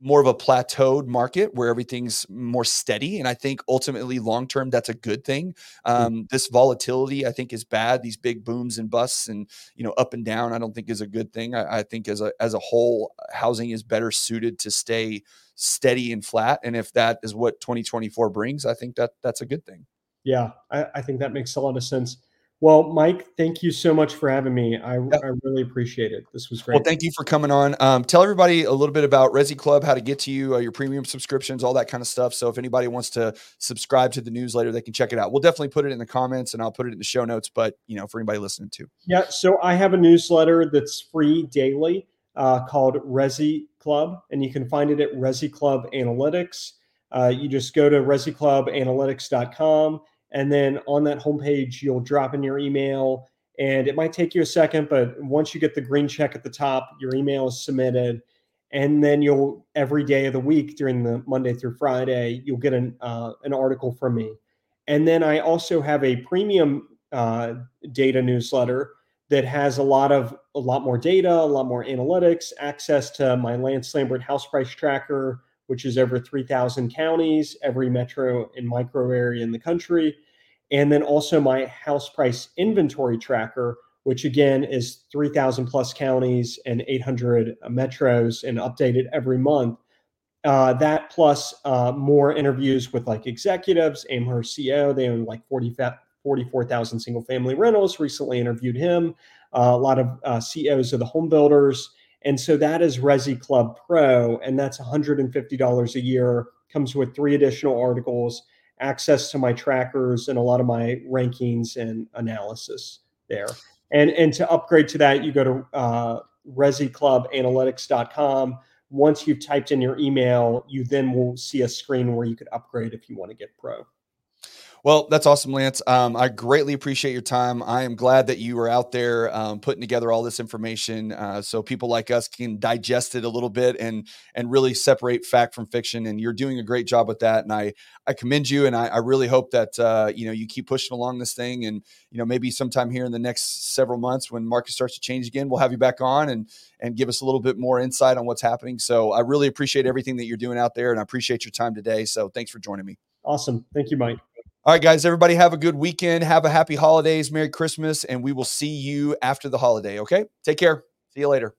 more of a plateaued market where everything's more steady. And I think ultimately, long term, that's a good thing. Hmm. Um, mm-hmm. This volatility, I think, is bad. These big booms and busts, and you know, up and down, I don't think is a good thing. I, I think as a as a whole, housing is better suited to stay steady and flat. And if that is what 2024 brings, I think that that's a good thing. Yeah, I, I think that makes a lot of sense. Well, Mike, thank you so much for having me. I. I really appreciate it. This was great. Well, thank you for coming on. Um, tell everybody a little bit about Resi Club, how to get to you, uh, your premium subscriptions, all that kind of stuff. So if anybody wants to subscribe to the newsletter, they can check it out. We'll definitely put it in the comments and I'll put it in the show notes. But you know, for anybody listening to, yeah. So I have a newsletter that's free daily uh, called Resi Club, and you can find it at Resi Club Analytics. Uh, you just go to ResiClubAnalytics.com and then on that homepage, you'll drop in your email. And it might take you a second, but once you get the green check at the top, your email is submitted. And then you'll every day of the week during the Monday through Friday, you'll get an uh, an article from me. And then I also have a premium uh, data newsletter that has a lot of a lot more data, a lot more analytics, access to my Lance Lambert house price tracker, which is over 3,000 counties, every metro and micro area in the country. And then also my house price inventory tracker, which again is 3,000 plus counties and 800 metros and updated every month. Uh, that plus uh, more interviews with like executives. Amherst CEO, they own like 40, 44,000 single family rentals. Recently interviewed him. Uh, a lot of uh, CEOs of the home builders and so that is Resi Club Pro, and that's $150 a year. Comes with three additional articles, access to my trackers, and a lot of my rankings and analysis there. And and to upgrade to that, you go to uh, ResiClubAnalytics.com. Once you've typed in your email, you then will see a screen where you could upgrade if you want to get Pro. Well, that's awesome, Lance. Um, I greatly appreciate your time. I am glad that you were out there um, putting together all this information uh, so people like us can digest it a little bit and and really separate fact from fiction. And you're doing a great job with that. And I I commend you. And I, I really hope that uh, you know you keep pushing along this thing. And you know maybe sometime here in the next several months when market starts to change again, we'll have you back on and and give us a little bit more insight on what's happening. So I really appreciate everything that you're doing out there, and I appreciate your time today. So thanks for joining me. Awesome. Thank you, Mike. All right, guys, everybody have a good weekend. Have a happy holidays, Merry Christmas, and we will see you after the holiday. Okay? Take care. See you later.